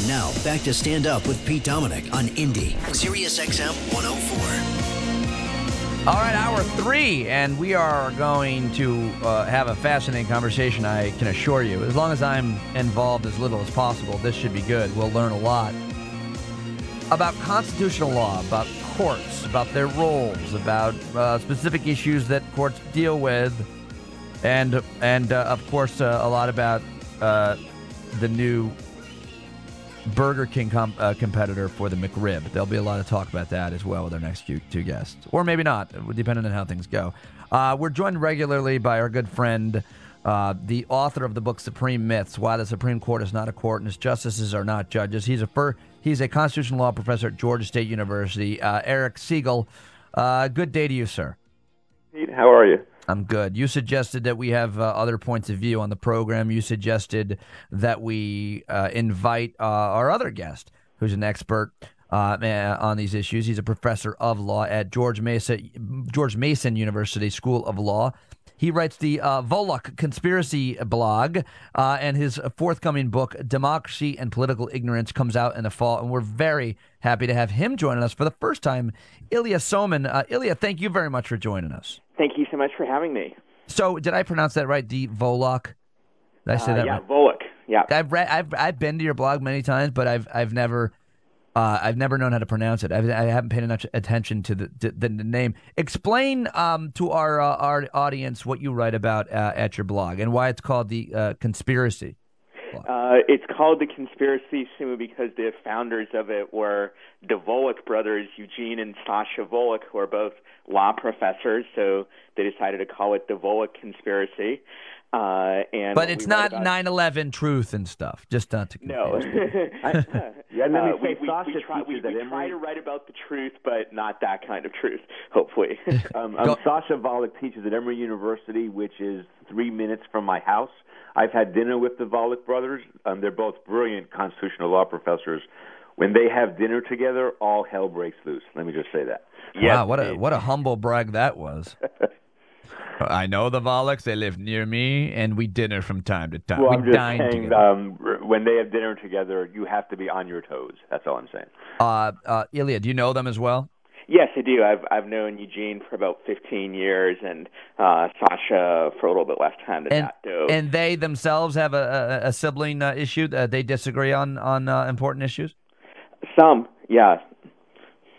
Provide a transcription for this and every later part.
And now back to stand up with Pete Dominick on Indie, Sirius XM 104. All right, hour three, and we are going to uh, have a fascinating conversation, I can assure you. As long as I'm involved as little as possible, this should be good. We'll learn a lot about constitutional law, about courts, about their roles, about uh, specific issues that courts deal with, and and uh, of course uh, a lot about uh, the new Burger King com- uh, competitor for the McRib. There'll be a lot of talk about that as well with our next few, two guests, or maybe not, depending on how things go. Uh, we're joined regularly by our good friend. Uh, the author of the book Supreme Myths: Why the Supreme Court is Not a Court and Its Justices Are Not Judges. He's a fir- he's a constitutional law professor at Georgia State University. Uh, Eric Segall, uh, good day to you, sir. Pete, how are you? I'm good. You suggested that we have uh, other points of view on the program. You suggested that we uh, invite uh, our other guest, who's an expert uh, on these issues. He's a professor of law at George Mason, George Mason University School of Law. He writes the uh, Volokh Conspiracy blog, uh, and his forthcoming book, Democracy and Political Ignorance, comes out in the fall. And we're very happy to have him joining us for the first time. Ilya Somin. Uh, Ilya, thank you very much for joining us. Thank you so much for having me. So, did I pronounce that right? The Volokh? Did I say Uh, that yeah, right? Volokh. Yeah. I've read, I've I've been to your blog many times, but I've I've never uh, I've never known how to pronounce it. I've, I haven't paid enough attention to the the, name. Explain um, to our uh, our audience what you write about uh, at your blog and why it's called the uh, conspiracy. Uh, it's called the conspiracy simply because the founders of it were the Volokh brothers, Eugene and Sasha Volokh, who are both law professors. So they decided to call it the Volokh conspiracy. Uh, and But it's not about- 9/11 truth and stuff. Just not to No. confuse. Yeah, let me Uh, we, say we, Sasha we, try, we, teaches at we try Emory. to write about the truth, but not that kind of truth, hopefully. Um, um, Sasha Volokh teaches at Emory University, which is three minutes from my house. I've had dinner with the Volokh brothers. Um, they're both brilliant constitutional law professors. When they have dinner together, all hell breaks loose. Let me just say that. wow, what a what a humble brag that was. I know the Volokhs. They live near me, and we dinner from time to time. Well, we I'm just dine saying, um, when they have dinner together, you have to be on your toes. That's all I'm saying. Uh, uh, Ilya, do you know them as well? Yes, I do. I've I've known Eugene for about 15 years, and uh, Sasha for a little bit less time than And that. Though. and they themselves have a, a, a sibling uh, issue. Uh, they disagree on on uh, important issues. Some, yeah.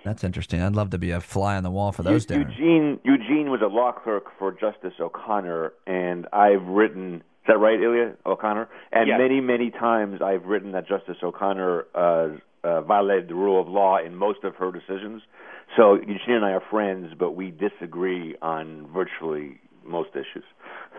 That's interesting. I'd love to be a fly on the wall for those Eu- dinners. Eugene Eugene was a law clerk for Justice O'Connor, and I've written. Is that right, Ilya O'Connor? And Yes. many many times I've written that Justice O'Connor uh, uh, violated the rule of law in most of her decisions. So Eugene and I are friends, but we disagree on virtually most issues.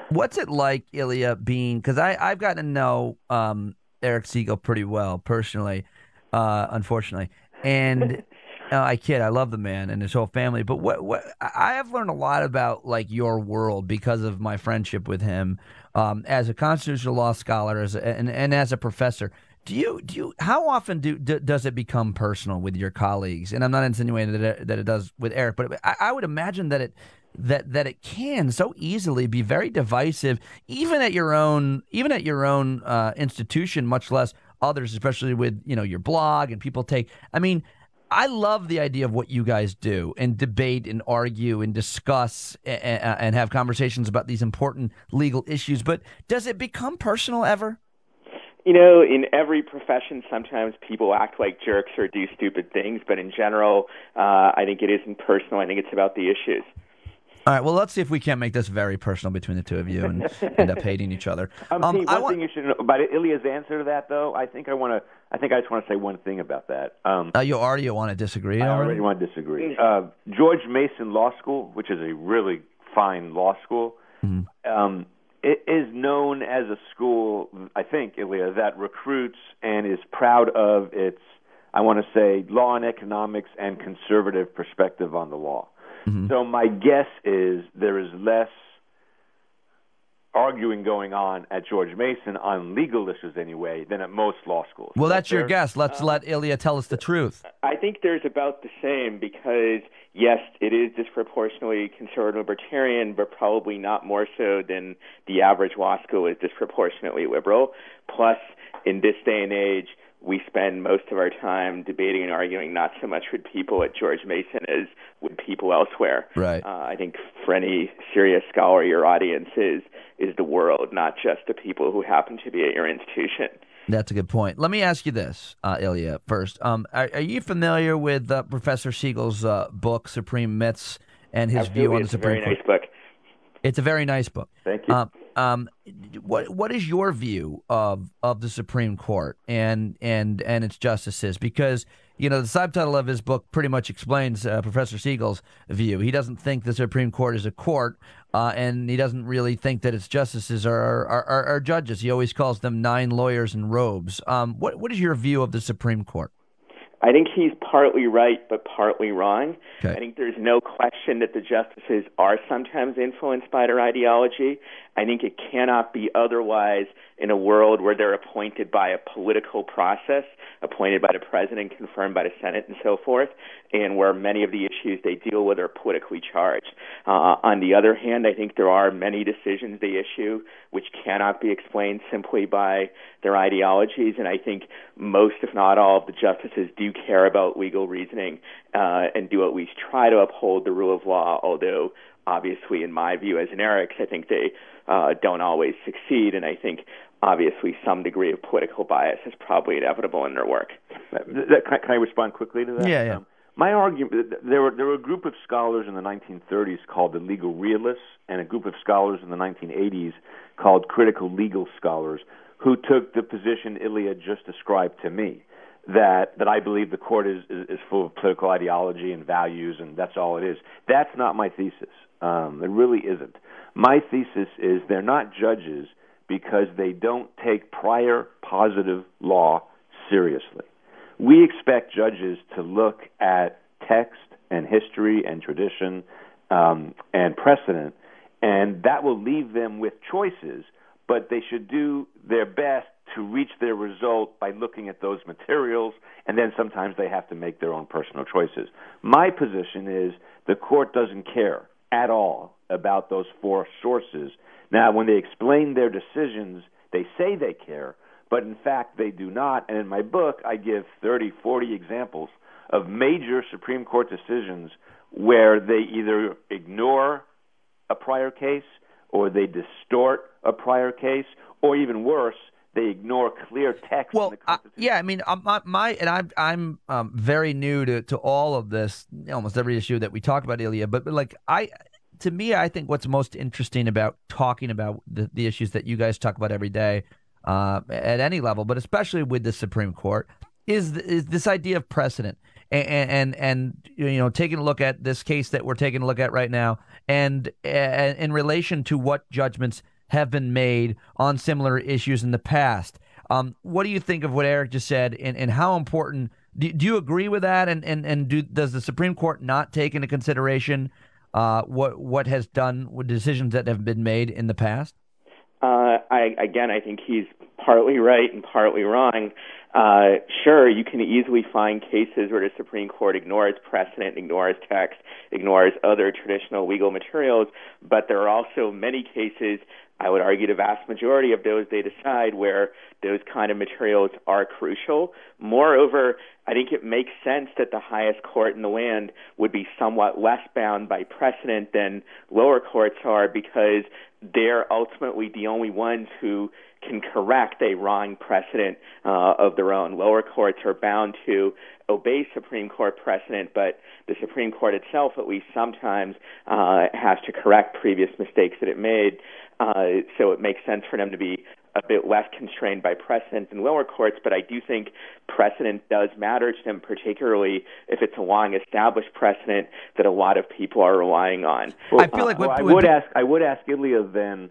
What's it like, Ilya, being because I I've gotten to know um, Eric Segall pretty well personally, uh, unfortunately, and. I kid. I love the man and his whole family. But what what I have learned a lot about like your world because of my friendship with him um, as a constitutional law scholar, as a, and and as a professor. Do you do you how often do, do does it become personal with your colleagues? And I'm not insinuating that it, that it does with Eric, but I, I would imagine that it that that it can so easily be very divisive, even at your own even at your own uh, institution, much less others, especially with you know your blog and people take. I mean. I love the idea of what you guys do and debate and argue and discuss and, and have conversations about these important legal issues. But does it become personal ever? You know, in every profession, sometimes people act like jerks or do stupid things, but in general, uh, I think it isn't personal. I think it's about the issues. All right. Well, let's see if we can't make this very personal between the two of you and end up hating each other. Um, Um, Pete, I one want- thing you should know about Ilya's answer to that, though, I think I want to. I think I just want to say one thing about that. Um, uh, you already want to disagree I already? already want to disagree. Uh, George Mason Law School, which is a really fine law school, um, it is known as a school, I think, Ilya, that recruits and is proud of its, I want to say, law and economics and conservative perspective on the law. Mm-hmm. So my guess is there is less arguing going on at George Mason on legal issues anyway than at most law schools. Well, Is that that's your guess. Let's uh, let Ilya tell us the truth. I think there's about the same because, yes, it is disproportionately conservative libertarian, but probably not more so than the average law school is disproportionately liberal. Plus, in this day and age, we spend most of our time debating and arguing not so much with people at George Mason as with people elsewhere. Right. Uh, I think for any serious scholar, your audience is is the world, not just the people who happen to be at your institution. That's a good point. Let me ask you this, uh, Ilya. First, um, are, are, you familiar with uh, Professor Segall's uh, book, Supreme Myths, and his Absolutely. view on it's the Supreme a very Court? nice book. It's a very nice book. Thank you. Um, um, what what is your view of of the Supreme Court and and and its justices? Because you know the subtitle of his book pretty much explains uh, Professor Segall's view. He doesn't think the Supreme Court is a court, uh, and he doesn't really think that its justices are are, are are, judges. He always calls them nine lawyers in robes. Um, what what is your view of the Supreme Court? I think he's partly right, but partly wrong. Okay. I think there's no question that the justices are sometimes influenced by their ideology. I think it cannot be otherwise in a world where they're appointed by a political process, appointed by the president, confirmed by the Senate, and so forth, and where many of the issues they deal with are politically charged. Uh, on the other hand, I think there are many decisions they issue which cannot be explained simply by their ideologies, and I think most, if not all, of the justices do care about legal reasoning uh, and do at least try to uphold the rule of law, although obviously, in my view as an Eric's, I think they uh, don't always succeed, and I think obviously some degree of political bias is probably inevitable in their work. That, that, can, I, can I respond quickly to that? Yeah, yeah. Um, my argument there were there were a group of scholars in the 1930s called the legal realists, and a group of scholars in the 1980s called critical legal scholars, who took the position Ilya just described to me. That that I believe the court is, is is full of political ideology and values, and that's all it is. That's not my thesis. Um, it really isn't. My thesis is they're not judges because they don't take prior positive law seriously. We expect judges to look at text and history and tradition um, and precedent, and that will leave them with choices, but they should do their best to reach their result by looking at those materials, and then sometimes they have to make their own personal choices. My position is the court doesn't care at all about those four sources. Now, when they explain their decisions, they say they care, but in fact they do not. And in my book, I give 30, 40 examples of major Supreme Court decisions where they either ignore a prior case or they distort a prior case, or even worse, they ignore clear text. Well, in the Constitution. yeah, I mean, um, my, my and I'm I'm um, very new to, to all of this, almost every issue that we talk about, Ilya. But, but like I, to me, I think what's most interesting about talking about the, the issues that you guys talk about every day uh, at any level, but especially with the Supreme Court, is is this idea of precedent and, and and you know taking a look at this case that we're taking a look at right now, and, and in relation to what judgments have been made on similar issues in the past. Um, what do you think of what Eric just said, and, and how important? Do, do you agree with that? And and and do, does the Supreme Court not take into consideration uh, what what has done with decisions that have been made in the past? Uh, I, again, I think he's partly right and partly wrong. Uh, sure, you can easily find cases where the Supreme Court ignores precedent, ignores text, ignores other traditional legal materials, but there are also many cases, I would argue the vast majority of those they decide where those kind of materials are crucial. Moreover, I think it makes sense that the highest court in the land would be somewhat less bound by precedent than lower courts are because they're ultimately the only ones who can correct a wrong precedent uh, of their own. Lower courts are bound to obey Supreme Court precedent, but the Supreme Court itself, at least sometimes, uh, has to correct previous mistakes that it made. Uh, so it makes sense for them to be a bit less constrained by precedent than lower courts, but I do think precedent does matter to them, particularly if it's a long established precedent that a lot of people are relying on. I feel like uh, Well, when- I would pe- ask. I would ask Ilya then.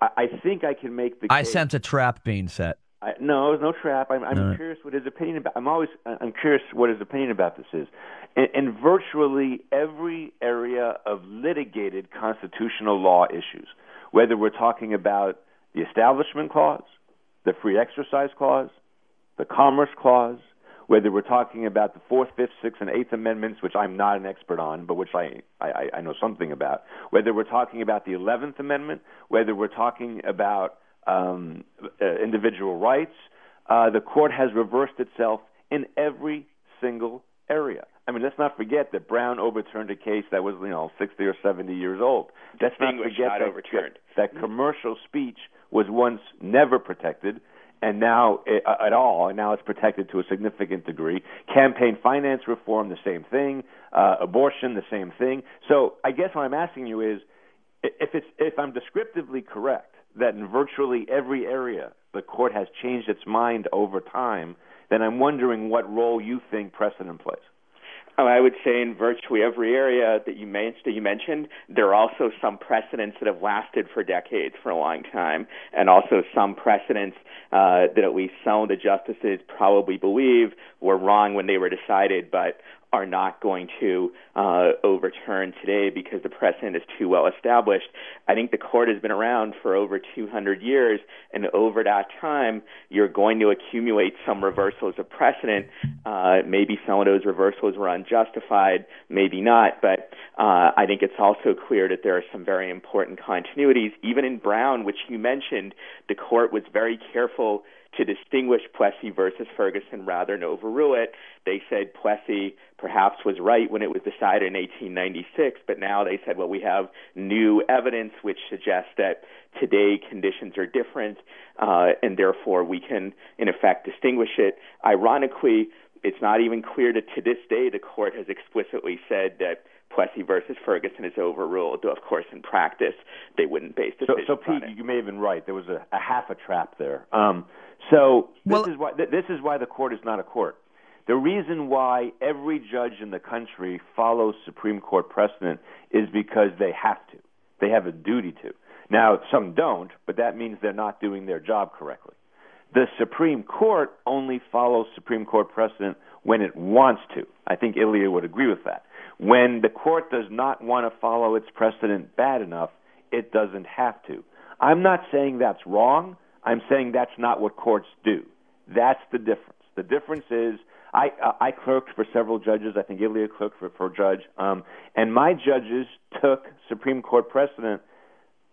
I, I think I can make the. I case. sense a trap being set. I, no, no trap. I'm, I'm right. curious what his opinion about. I'm always. I'm curious what his opinion about this is. In, in virtually every area of litigated constitutional law issues, whether we're talking about the Establishment Clause, the Free Exercise Clause, the Commerce Clause, whether we're talking about the Fourth, Fifth, Sixth, and Eighth Amendments, which I'm not an expert on, but which I, I, I know something about, whether we're talking about the Eleventh Amendment, whether we're talking about um, uh, individual rights, uh, the court has reversed itself in every single area. I mean, let's not forget that Brown overturned a case that was, you know, 60 or 70 years old. Let's not forget not that, overturned. that, that commercial speech was once never protected, and now uh, at all, and now it's protected to a significant degree. Campaign finance reform, the same thing. Uh, abortion, the same thing. So I guess what I'm asking you is, if it's if I'm descriptively correct that in virtually every area the court has changed its mind over time, then I'm wondering what role you think precedent plays. Oh, I would say in virtually every area that you, that you mentioned, there are also some precedents that have lasted for decades, for a long time, and also some precedents uh, that at least some of the justices probably believe were wrong when they were decided, but are not going to uh, overturn today because the precedent is too well established. I think the court has been around for over 200 years, and over that time, you're going to accumulate some reversals of precedent. Uh, maybe some of those reversals were unjustified, maybe not, but uh, I think it's also clear that there are some very important continuities. Even in Brown, which you mentioned, the court was very careful to distinguish Plessy versus Ferguson rather than overrule it. They said Plessy perhaps was right when it was decided in 1896, but now they said, well, we have new evidence which suggests that today conditions are different, uh, and therefore we can, in effect, distinguish it. Ironically, it's not even clear that to this day the court has explicitly said that Plessy versus Ferguson is overruled. Though, of course, in practice, they wouldn't base decisions so, so on it. you may have been right. There was a, a half a trap there. Um, so this Well- is why th- this is why the court is not a court. The reason why every judge in the country follows Supreme Court precedent is because they have to. They have a duty to. Now, some don't, but that means they're not doing their job correctly. The Supreme Court only follows Supreme Court precedent when it wants to. I think Ilya would agree with that. When the court does not want to follow its precedent bad enough, it doesn't have to. I'm not saying that's wrong. I'm saying that's not what courts do. That's the difference. The difference is I I clerked for several judges. I think Ilya clerked for for a judge, um, and my judges took Supreme Court precedent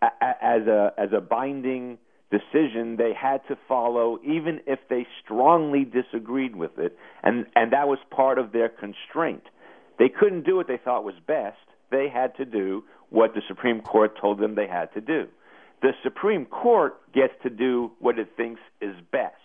a, a, as a as a binding decision they had to follow, even if they strongly disagreed with it, and and that was part of their constraint. They couldn't do what they thought was best. They had to do what the Supreme Court told them they had to do. The Supreme Court gets to do what it thinks is best.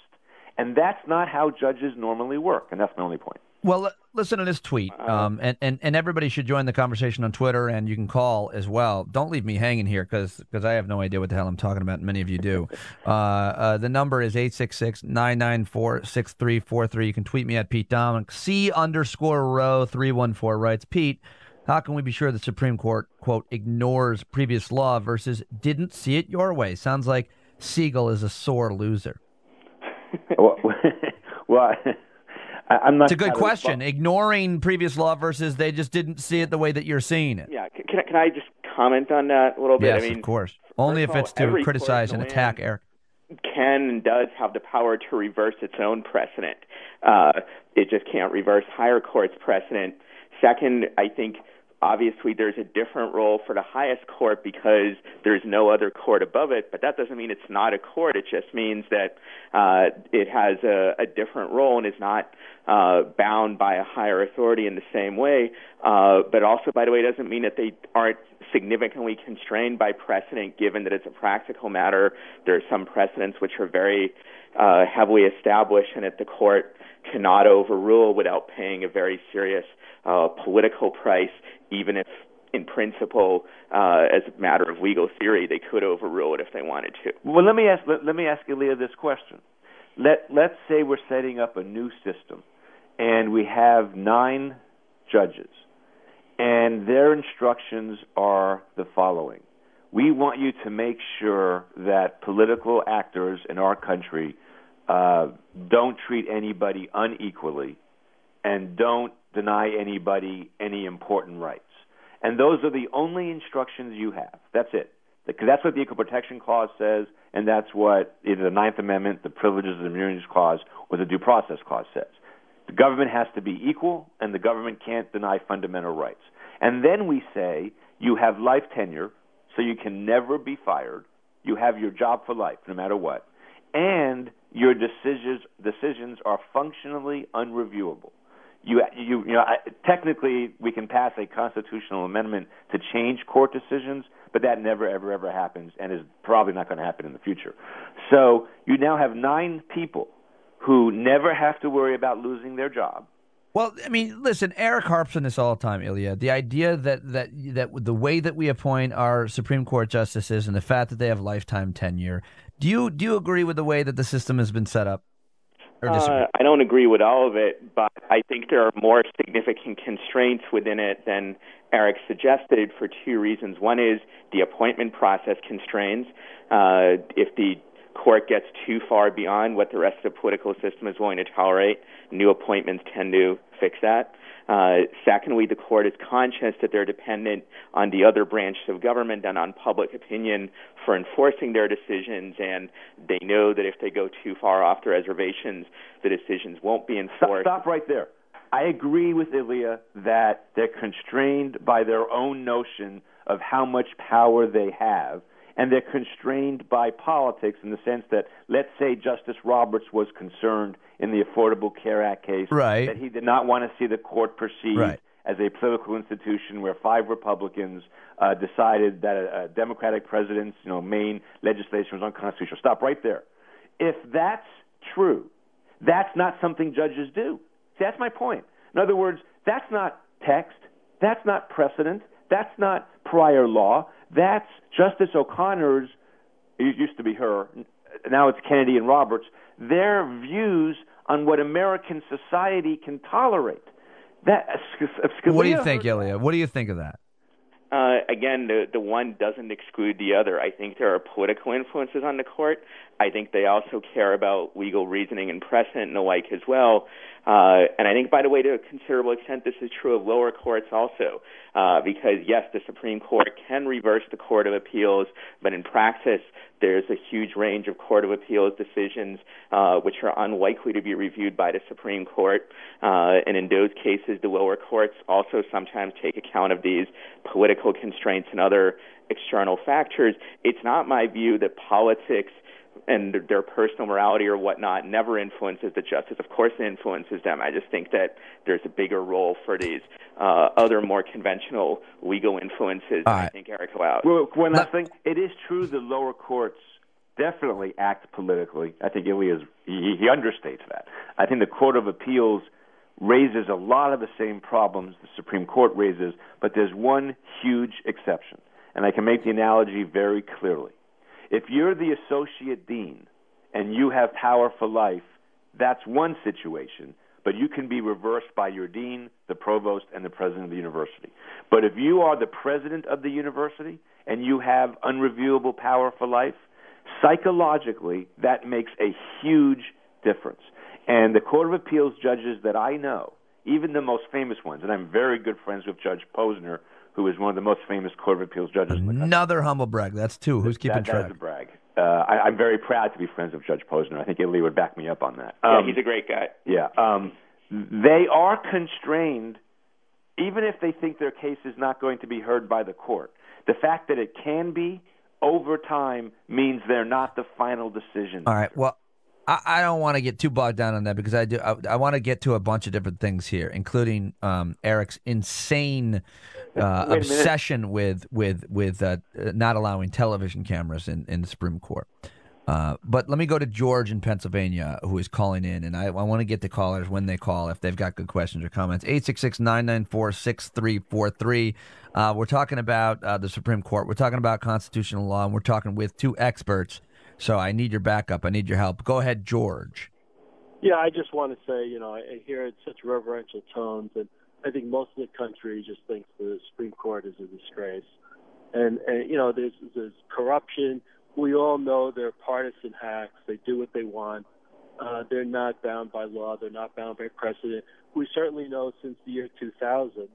And that's not how judges normally work. And that's my only point. Well, listen to this tweet, um, and, and, and everybody should join the conversation on Twitter, and you can call as well. Don't leave me hanging here because I have no idea what the hell I'm talking about. and Many of you do. uh, uh, the number is 866 994 6343. You can tweet me at Pete Dominick. C underscore row 314 writes Pete, how can we be sure the Supreme Court, quote, ignores previous law versus didn't see it your way? Sounds like Segall is a sore loser. well, well I, I'm not. It's a good question. Ignoring previous law versus they just didn't see it the way that you're seeing it. Yeah, can, I- can I just comment on that a little bit? Yes, I mean, of course. Only if it's to criticize and attack Eric. can and does have the power to reverse its own precedent. Uh, it just can't reverse higher courts' precedent. Second, I think obviously there's a different role for the highest court because there's no other court above it, but that doesn't mean it's not a court. It just means that uh, it has a, a different role and is not uh, bound by a higher authority in the same way. Uh, but also, by the way, it doesn't mean that they aren't significantly constrained by precedent, given that it's a practical matter. There are some precedents which are very uh, heavily established and that the court cannot overrule without paying a very serious uh, political price, even if in principle, uh, as a matter of legal theory, they could overrule it if they wanted to. Well, let me ask. Let, let me ask Ilya this question. Let Let's say we're setting up a new system, and we have nine judges, and their instructions are the following: We want you to make sure that political actors in our country uh, don't treat anybody unequally, and don't deny anybody any important rights. And those are the only instructions you have. That's it. Because that's what the Equal Protection Clause says, and that's what either the Ninth Amendment, the Privileges and Immunities Clause, or the Due Process Clause says. The government has to be equal, and the government can't deny fundamental rights. And then we say you have life tenure, so you can never be fired. You have your job for life, no matter what. And your decisions decisions are functionally unreviewable. You, you, you know, I, technically, we can pass a constitutional amendment to change court decisions, but that never, ever, ever happens, and is probably not going to happen in the future. So you now have nine people who never have to worry about losing their job. Well, I mean, listen, Eric harps on this all the time, Ilya. The idea that that that the way that we appoint our Supreme Court justices and the fact that they have lifetime tenure. Do you do you agree with the way that the system has been set up? Uh, I don't agree with all of it, but I think there are more significant constraints within it than Eric suggested for two reasons. One is the appointment process constraints. Uh, if the court gets too far beyond what the rest of the political system is willing to tolerate, new appointments tend to fix that. Uh, secondly, the court is conscious that they're dependent on the other branches of government and on public opinion for enforcing their decisions, and they know that if they go too far off the reservations, the decisions won't be enforced. Stop, stop right there. I agree with Ilya that they're constrained by their own notion of how much power they have and they're constrained by politics in the sense that, let's say, Justice Roberts was concerned in the Affordable Care Act case right. that he did not want to see the court proceed right. as a political institution where five Republicans uh, decided that a, a Democratic president's, you know, main legislation was unconstitutional. Stop right there. If that's true, that's not something judges do. See, that's my point. In other words, that's not text. That's not precedent. That's not prior law. That's Justice O'Connor's, it used to be her, now it's Kennedy and Roberts, their views on what American society can tolerate. That, what do you think, Ilya? What do you think of that? Uh, again, the the one doesn't exclude the other. I think there are political influences on the court. I think they also care about legal reasoning and precedent and the like as well. Uh, and I think, by the way, to a considerable extent, this is true of lower courts also, uh, because yes, the Supreme Court can reverse the Court of Appeals, but in practice, there's a huge range of Court of Appeals decisions uh, which are unlikely to be reviewed by the Supreme Court. Uh, and in those cases, the lower courts also sometimes take account of these political constraints and other external factors. It's not my view that politics and their personal morality or whatnot never influences the justice. Of course, it influences them. I just think that there's a bigger role for these uh, other more conventional legal influences. Right. I think Eric allowed. Well, one last thing. It is true the lower courts definitely act politically. I think Ilya he, he understates that. I think the Court of Appeals raises a lot of the same problems the Supreme Court raises, but there's one huge exception, and I can make the analogy very clearly. If you're the associate dean and you have power for life, that's one situation, but you can be reversed by your dean, the provost, and the president of the university. But if you are the president of the university and you have unreviewable power for life, psychologically, that makes a huge difference. And the Court of Appeals judges that I know, even the most famous ones, and I'm very good friends with Judge Posner, who is one of the most famous Court of Appeals judges. Another humble brag. That's two. Who's keeping that, track? That's a brag. Uh, I, I'm very proud to be friends with Judge Posner. I think Ilya would back me up on that. yeah, Um, he's a great guy. yeah. Um, they are constrained, even if they think their case is not going to be heard by the court. The fact that it can be over time means they're not the final decision. All right. Well, I, I don't want to get too bogged down on that because I do. I, I want to get to a bunch of different things here, including um, Eric's insane uh, Wait a minute. obsession with with with uh, not allowing television cameras in, in the Supreme Court. Uh, but let me go to George in Pennsylvania, who is calling in, and I, I want to get the callers when they call if they've got good questions or comments. 866 994 6343. Uh, We're talking about uh, the Supreme Court. We're talking about constitutional law, and we're talking with two experts. So I need your backup. I need your help. Go ahead, George. Yeah, I just want to say, you know, I hear it such reverential tones, and I think most of the country just thinks the Supreme Court is a disgrace. And, and you know, there's there's corruption. We all know they're partisan hacks. They do what they want. Uh, they're not bound by law. They're not bound by precedent. We certainly know since the year 2000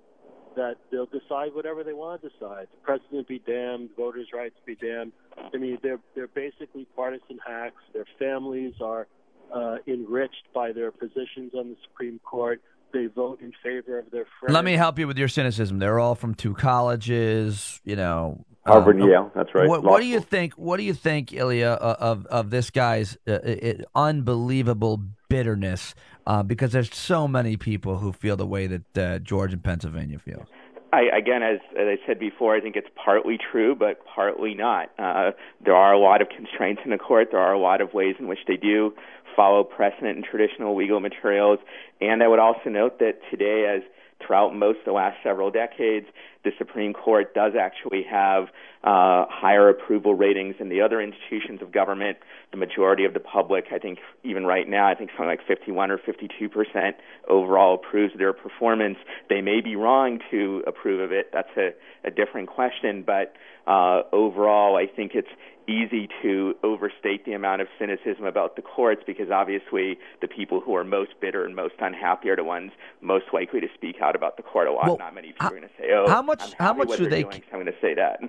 that they'll decide whatever they want to decide. The president be damned, voters' rights be damned. I mean, they're they're basically partisan hacks. Their families are uh, enriched by their positions on the Supreme Court. They vote in favor of their friends. Let me help you with your cynicism. They're all from two colleges. You know, Harvard Um, Yale. That's right. What, what do you think? What do you think, Ilya, uh, of of this guy's uh, uh, unbelievable bitterness? Uh, because there's so many people who feel the way that uh, George in Pennsylvania feels. I, again, as, as I said before, I think it's partly true, but partly not. Uh, there are a lot of constraints in the court. There are a lot of ways in which they do follow precedent and traditional legal materials. And I would also note that today, as throughout most of the last several decades, the Supreme Court does actually have uh, higher approval ratings than the other institutions of government. The majority of the public, I think, even right now, I think something like 51 or 52 percent overall approves of their performance. They may be wrong to approve of it. That's a, a different question. But uh, overall, I think it's easy to overstate the amount of cynicism about the courts because obviously the people who are most bitter and most unhappy are the ones most likely to speak out about the court a lot. Well, Not many people how- are going to say, "Oh, much- I'm how much do they're they- doing, I'm going to say that."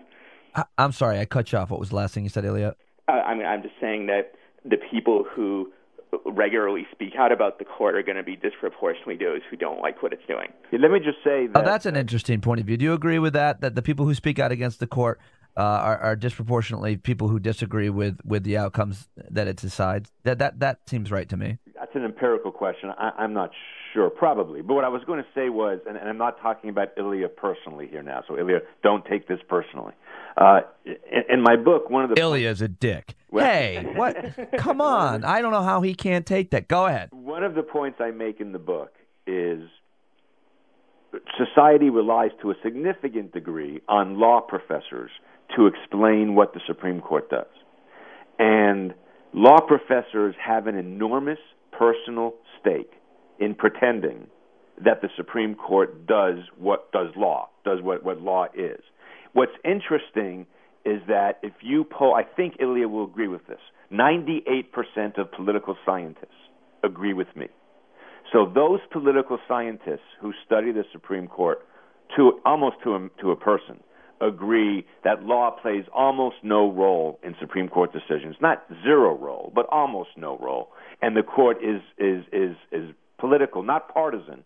I, I'm sorry, I cut you off. What was the last thing you said, Ilya? Uh, I mean, I'm just saying that the people who regularly speak out about the court are going to be disproportionately those who don't like what it's doing. Yeah, let me just say that. Oh, that's an interesting point of view. Do you agree with that? That the people who speak out against the court uh, are, are disproportionately people who disagree with, with the outcomes that it decides? That that that seems right to me. That's an empirical question. I, I'm not sure, probably. But what I was going to say was, and, and I'm not talking about Ilya personally here now. So Ilya, don't take this personally. Uh, in, in my book, one of the Ilya's a dick. Well- Hey, what? Come on! I don't know how he can't take that. Go ahead. one of the points I make in the book is society relies to a significant degree on law professors to explain what the Supreme Court does. And law professors have an enormous personal stake in pretending that the Supreme Court does what does law, does what, what law is. What's interesting is that if you poll, I think Ilya will agree with this, 98% of political scientists agree with me. So those political scientists who study the Supreme Court to almost to a, to a person agree that law plays almost no role in Supreme Court decisions, not zero role, but almost no role. And the court is is is is political, not partisan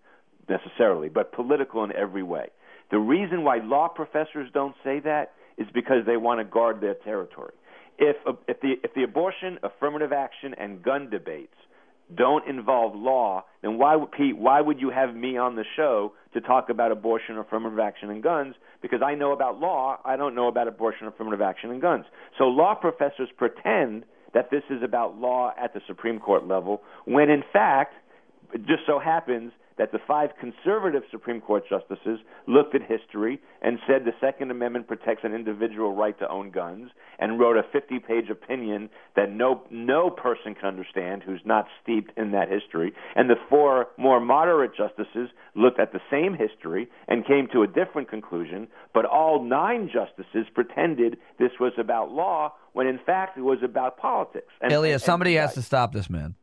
necessarily, but political in every way. The reason why law professors don't say that is because they want to guard their territory. If if the if the abortion, affirmative action, and gun debates don't involve law, then why would Pete? Why would you have me on the show to talk about abortion, affirmative action, and guns? Because I know about law, I don't know about abortion, affirmative action, and guns. So law professors pretend that this is about law at the Supreme Court level, when in fact, it just so happens that the five conservative Supreme Court justices looked at history and said the Second Amendment protects an individual right to own guns and wrote a 50 page opinion that no, no person can understand who's not steeped in that history. And the four more moderate justices looked at the same history and came to a different conclusion, but all nine justices pretended this was about law when in fact it was about politics. And, Ilya, somebody and- has to stop this man.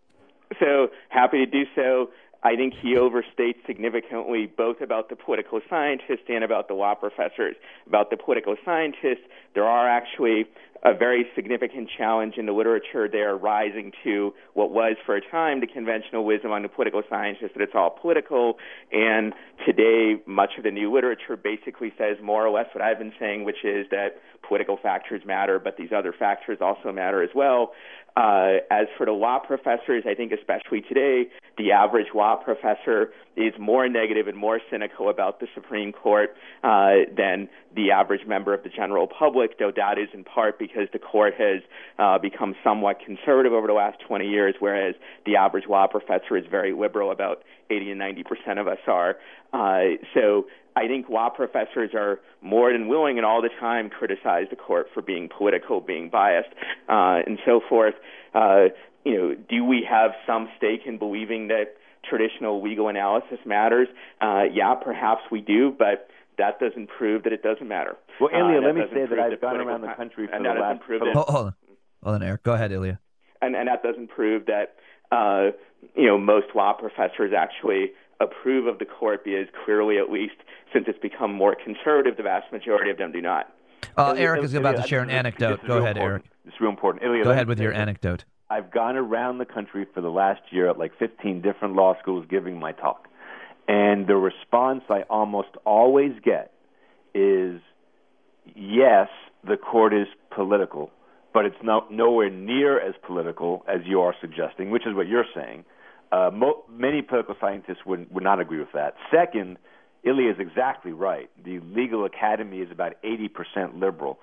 So happy to do so. I think he overstates significantly both about the political scientists and about the law professors. About the political scientists, there are actually a very significant challenge in the literature there rising to what was for a time the conventional wisdom on the political scientists that it's all political. And today, much of the new literature basically says more or less what I've been saying, which is that political factors matter, but these other factors also matter as well. Uh, as for the law professors, I think especially today, the average law professor is more negative and more cynical about the Supreme Court uh, than the average member of the general public, though that is in part because the court has uh, become somewhat conservative over the last 20 years, whereas the average law professor is very liberal, about 80 and 90 percent of us are. Uh, so I think law professors are more than willing and all the time criticize the court for being political, being biased, uh, and so forth. Uh, you know, do we have some stake in believing that traditional legal analysis matters? Uh, yeah, perhaps we do, but that doesn't prove that it doesn't matter. Well, Ilya, Uh, let me say that prove I've gone around the country for and the that last- doesn't prove for Hold, hold on, hold on, Eric. Go ahead, Ilya. and, and that doesn't prove that uh, you know most law professors actually approve of the court because clearly, at least since it's become more conservative, the vast majority of them do not. Uh, Ilya, Eric is Ilya, about to share an anecdote. Go real ahead, Eric. It's real important. Ilya, Go ahead with your this. anecdote. I've gone around the country for the last year at like 15 different law schools giving my talk. And the response I almost always get is yes, the court is political, but it's not nowhere near as political as you are suggesting, which is what you're saying. Uh, mo- many political scientists would would not agree with that. Second, Ilya is exactly right. The legal academy is about 80% liberal,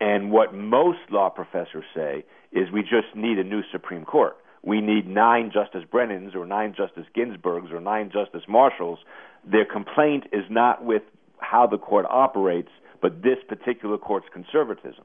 and what most law professors say is we just need a new Supreme Court. We need nine Justice Brennans or nine Justice Ginsburgs or nine Justice Marshalls. Their complaint is not with how the court operates, but this particular court's conservatism.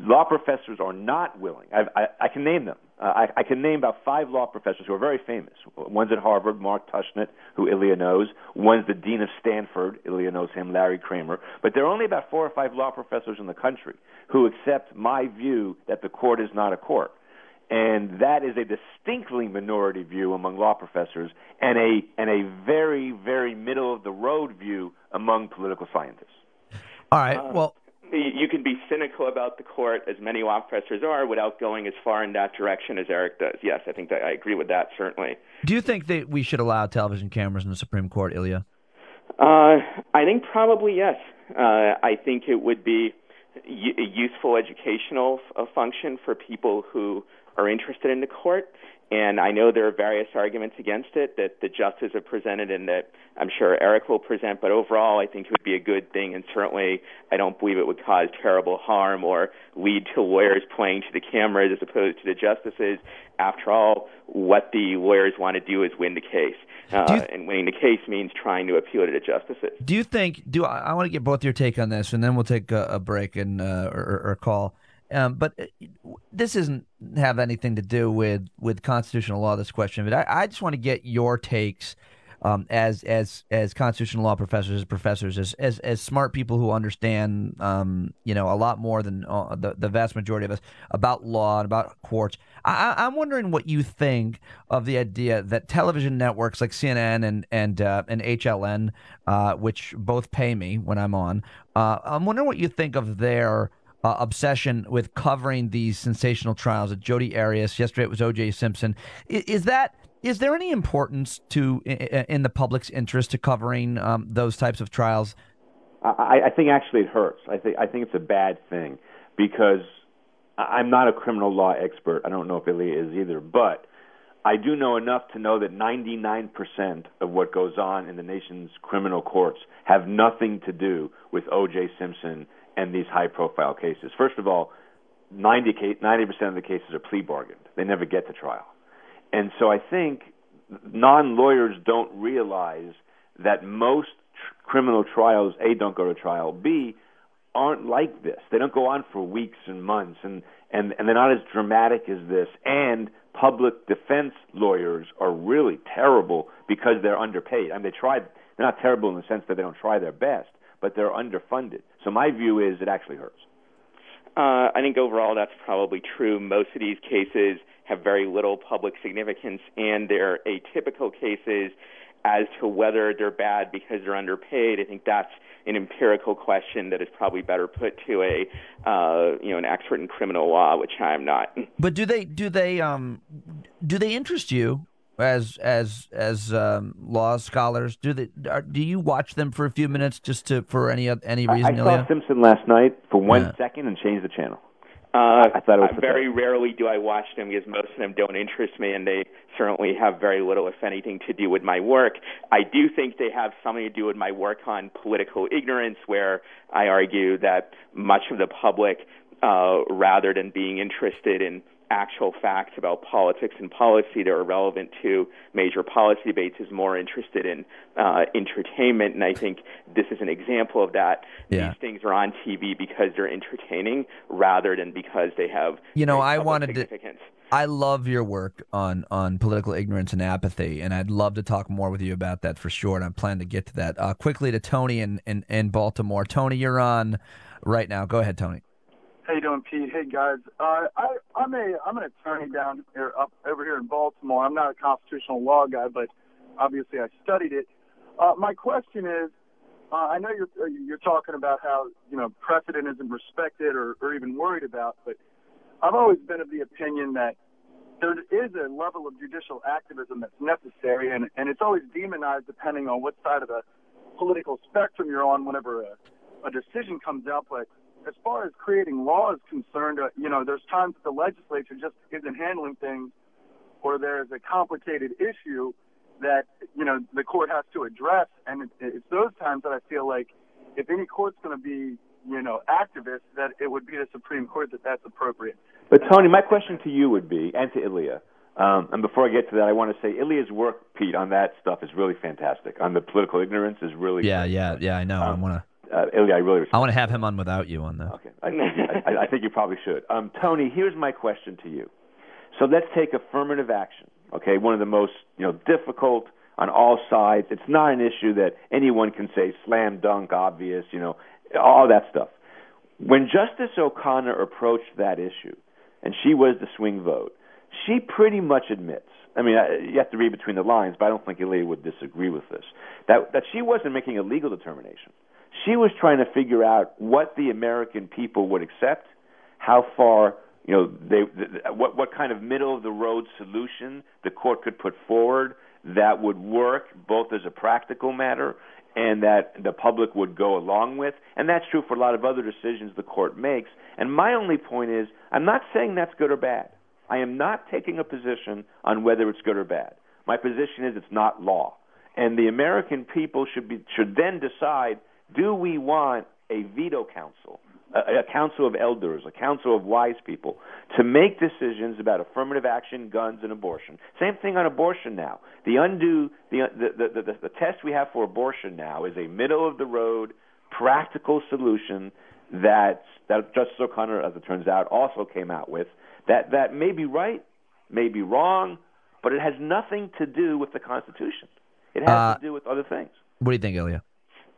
Law professors are not willing. I, I, I can name them. Uh, I, I can name about five law professors who are very famous. One's at Harvard, Mark Tushnet, who Ilya knows. One's the dean of Stanford, Ilya knows him, Larry Kramer. But there are only about four or five law professors in the country who accept my view that the court is not a court and that is a distinctly minority view among law professors and a and a very very middle of the road view among political scientists. All right. Uh, well, you can be cynical about the court as many law professors are without going as far in that direction as Eric does. Yes, I think that I agree with that certainly. Do you think that we should allow television cameras in the Supreme Court, Ilya? Uh, I think probably yes. Uh, I think it would be a useful educational function for people who are interested in the court. And I know there are various arguments against it that the justices have presented and that I'm sure Eric will present, but overall I think it would be a good thing and certainly I don't believe it would cause terrible harm or lead to lawyers playing to the cameras as opposed to the justices. After all, what the lawyers want to do is win the case. Uh, th- and winning the case means trying to appeal to the justices. Do you think, do I, I want to get both your take on this and then we'll take a, a break and uh, or, or call. Um, but uh, this doesn't have anything to do with, with constitutional law. This question, but I, I just want to get your takes um, as as as constitutional law professors, as professors, as as, as smart people who understand, um, you know, a lot more than uh, the the vast majority of us about law and about courts. I, I'm wondering what you think of the idea that television networks like CNN and and uh, and HLN, uh, which both pay me when I'm on, uh, I'm wondering what you think of their uh, obsession with covering these sensational trials at Jodi Arias. Yesterday it was O.J. Simpson. Is, is, that is there any importance to in the public's interest to covering um, those types of trials? I, I think actually it hurts. I think I think it's a bad thing because I'm not a criminal law expert. I don't know if Ilya is either, but I do know enough to know that 99% of what goes on in the nation's criminal courts have nothing to do with O.J. Simpson and these high profile cases. First of all, 90 percent of the cases are plea bargained. They never get to trial. And so I think non lawyers don't realize that most tr- criminal trials, A, don't go to trial, B, aren't like this. They don't go on for weeks and months, and, and, and they're not as dramatic as this. And public defense lawyers are really terrible because they're underpaid. I mean, they try, they're not terrible in the sense that they don't try their best, but they're underfunded. So my view is it actually hurts. Uh, I think overall that's probably true. Most of these cases have very little public significance, and they're atypical cases as to whether they're bad because they're underpaid. I think that's an empirical question that is probably better put to a uh, you know an expert in criminal law, which I am not. But do they do they um do they interest you as as as um, law scholars? Do they are, do you watch them for a few minutes just to for any any reason? I, I saw Simpson last night for one yeah. second and changed the channel. Uh, I thought it was very rarely do I watch them because most of them don't interest me, and they certainly have very little, if anything, to do with my work. I do think they have something to do with my work on political ignorance, where I argue that much of the public, uh, rather than being interested in actual facts about politics and policy that are relevant to major policy debates is more interested in uh, entertainment. And I think this is an example of that. Yeah. These things are on TV because they're entertaining rather than because they have. You know, I wanted to. I love your work on on political ignorance and apathy, and I'd love to talk more with you about that for sure. And I'm planning to get to that uh, quickly to Tony in, in in Baltimore. Tony, you're on right now. Go ahead, Tony. How you doing, Pete? Hey guys, uh, I I'm a I'm an attorney down here up over here in Baltimore. I'm not a constitutional law guy, but obviously I studied it. Uh, my question is, uh, I know you're uh, you're talking about how you know precedent isn't respected or, or even worried about, but I've always been of the opinion that there is a level of judicial activism that's necessary, and and it's always demonized depending on what side of the political spectrum you're on. Whenever a, a decision comes out, but as far as creating law is concerned, uh, you know, there's times that the legislature just isn't handling things, or there's a complicated issue that you know the court has to address, and it, it's those times that I feel like if any court's going to be you know activist, that it would be the Supreme Court that that's appropriate. But Tony, my question to you would be, and to Ilya, um, and before I get to that, I want to say Ilya's work, Pete, on that stuff is really fantastic. On the political ignorance is really yeah, yeah, yeah. I know. Um, I want to. Uh, Ilya, I really. I want to have him on without you on that. Okay, I, I, I think you probably should. Um, Tony, here's my question to you. So let's take affirmative action. Okay, one of the most you know difficult on all sides. It's not an issue that anyone can say slam dunk, obvious. You know, all that stuff. When Justice O'Connor approached that issue, and she was the swing vote, she pretty much admits. I mean, you have to read between the lines, but I don't think Ilya would disagree with this. That that she wasn't making a legal determination. She was trying to figure out what the American people would accept, how far you know they what what kind of middle of the road solution the court could put forward that would work both as a practical matter and that the public would go along with. And that's true for a lot of other decisions the court makes. And my only point is I'm not saying that's good or bad. I am not taking a position on whether it's good or bad. My position is it's not law. And the American people should be should then decide do we want a veto council, a, a council of elders, a council of wise people, to make decisions about affirmative action, guns, and abortion? Same thing on abortion now. The undo the the the, the, the test we have for abortion now is a middle of the road, practical solution that that Justice O'Connor, as it turns out, also came out with that that may be right, may be wrong, but it has nothing to do with the Constitution. It has Uh, to do with other things. What do you think, Ilya?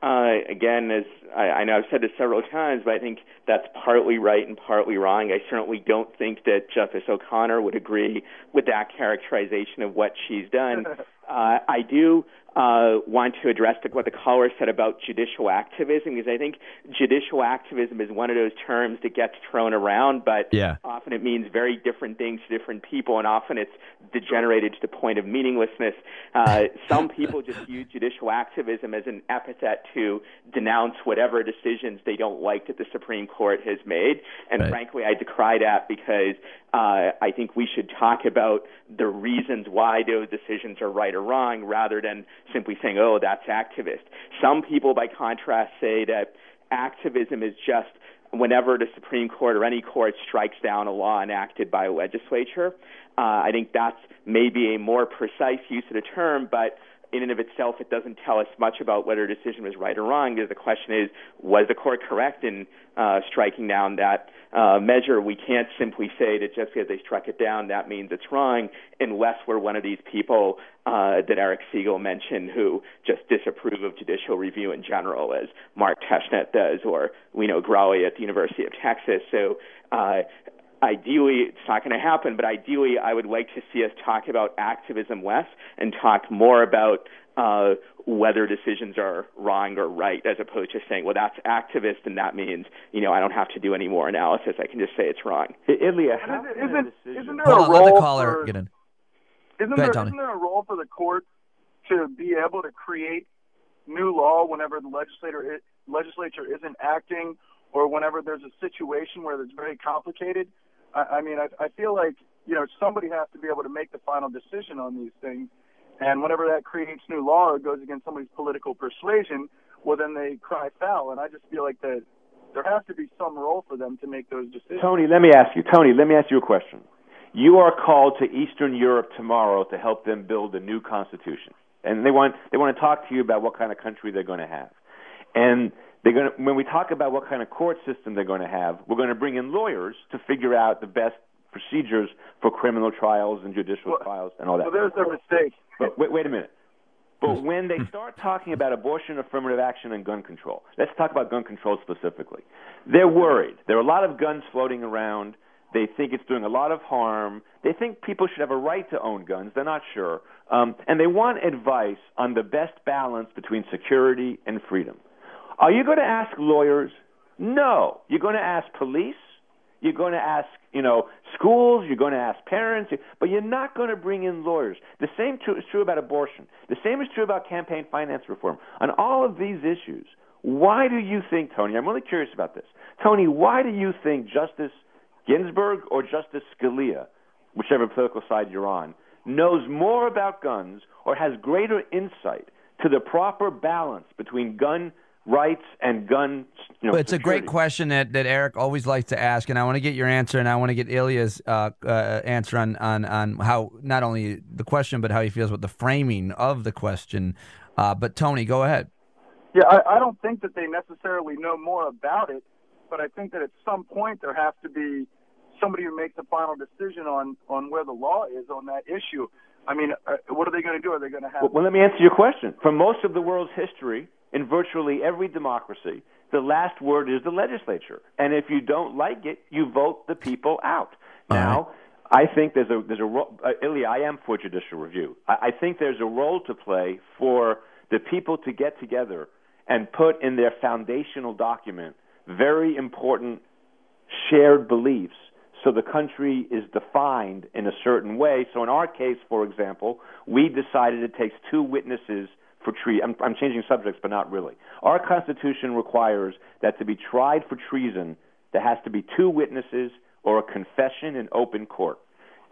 Uh, again, as I, I know I've said this several times, but I think that's partly right and partly wrong. I certainly don't think that Justice O'Connor would agree with that characterization of what she's done. uh, I do uh, want to address the, what the caller said about judicial activism, because I think judicial activism is one of those terms that gets thrown around, but Yeah. often it means very different things to different people, and often it's degenerated to the point of meaninglessness. Uh, some people just use judicial activism as an epithet to denounce whatever decisions they don't like that the Supreme Court has made, and Right. frankly, I decry that because uh, I think we should talk about the reasons why those decisions are right or wrong, rather than simply saying, "Oh, that's activist." Some people, by contrast, say that activism is just whenever the Supreme Court or any court strikes down a law enacted by a legislature. Uh, I think that's maybe a more precise use of the term, but in and of itself, it doesn't tell us much about whether a decision was right or wrong. The question is, was the court correct in uh, striking down that uh, measure? We can't simply say that just because they struck it down, that means it's wrong, unless we're one of these people uh, that Eric Segall mentioned who just disapprove of judicial review in general, as Mark Tushnet does, or Lino Graglia at the University of Texas. So. Uh, ideally it's not going to happen, but ideally I would like to see us talk about activism less and talk more about uh, whether decisions are wrong or right, as opposed to saying, well, that's activist and that means, you know, I don't have to do any more analysis. I can just say it's wrong. I- Ilya, how Isn't, isn't, isn't there Hold a on, role let the caller for, get in. Isn't Go there ahead, isn't there a role for the court to be able to create new law whenever the legislator legislature isn't acting, or whenever there's a situation where it's very complicated? I, I mean, I, I feel like you know somebody has to be able to make the final decision on these things, and whenever that creates new law or goes against somebody's political persuasion, well, then they cry foul. And I just feel like that there has to be some role for them to make those decisions. Tony, let me ask you. Tony, let me ask you a question. You are called to Eastern Europe tomorrow to help them build a new constitution, and they want they want to talk to you about what kind of country they're going to have. And they're going to, when we talk about what kind of court system they're going to have, we're going to bring in lawyers to figure out the best procedures for criminal trials and judicial Well- trials and all that. Well, there's a mistake. But wait, wait a minute. But when they start talking about abortion, affirmative action, and gun control, let's talk about gun control specifically. They're worried. There are a lot of guns floating around. They think it's doing a lot of harm. They think people should have a right to own guns. They're not sure. Um, and they want advice on the best balance between security and freedom. Are you going to ask lawyers? No. You're going to ask police. You're going to ask, you know, schools. You're going to ask parents. But you're not going to bring in lawyers. The same is true about abortion. The same is true about campaign finance reform. On all of these issues, Why do you think, Tony? I'm really curious about this. Tony, why do you think Justice Ginsburg or Justice Scalia, whichever political side you're on, knows more about guns or has greater insight to the proper balance between gun rights and gun. You know, Well, it's a great question that, that Eric always likes to ask, and I want to get your answer, and I want to get Ilya's uh, uh, answer on, on on how not only the question but how he feels about the framing of the question. Uh, but Tony, go ahead. Yeah, I, I don't think that they necessarily know more about it, but I think that at some point there has to be somebody who makes a final decision on on where the law is on that issue. I mean, uh, what are they going to do? Are they going to have? Well, well, let me answer your question. For most of the world's history, in virtually every democracy, the last word is the legislature. And if you don't like it, you vote the people out. All now, I think there's a there's a ro- uh, Ilya. I am for judicial review. I, I think there's a role to play for the people to get together and put in their foundational document very important shared beliefs so the country is defined in a certain way. So in our case, for example, we decided it takes two witnesses for treason. I'm, I'm changing subjects, but not really. Our Constitution requires that to be tried for treason, there has to be two witnesses or a confession in open court.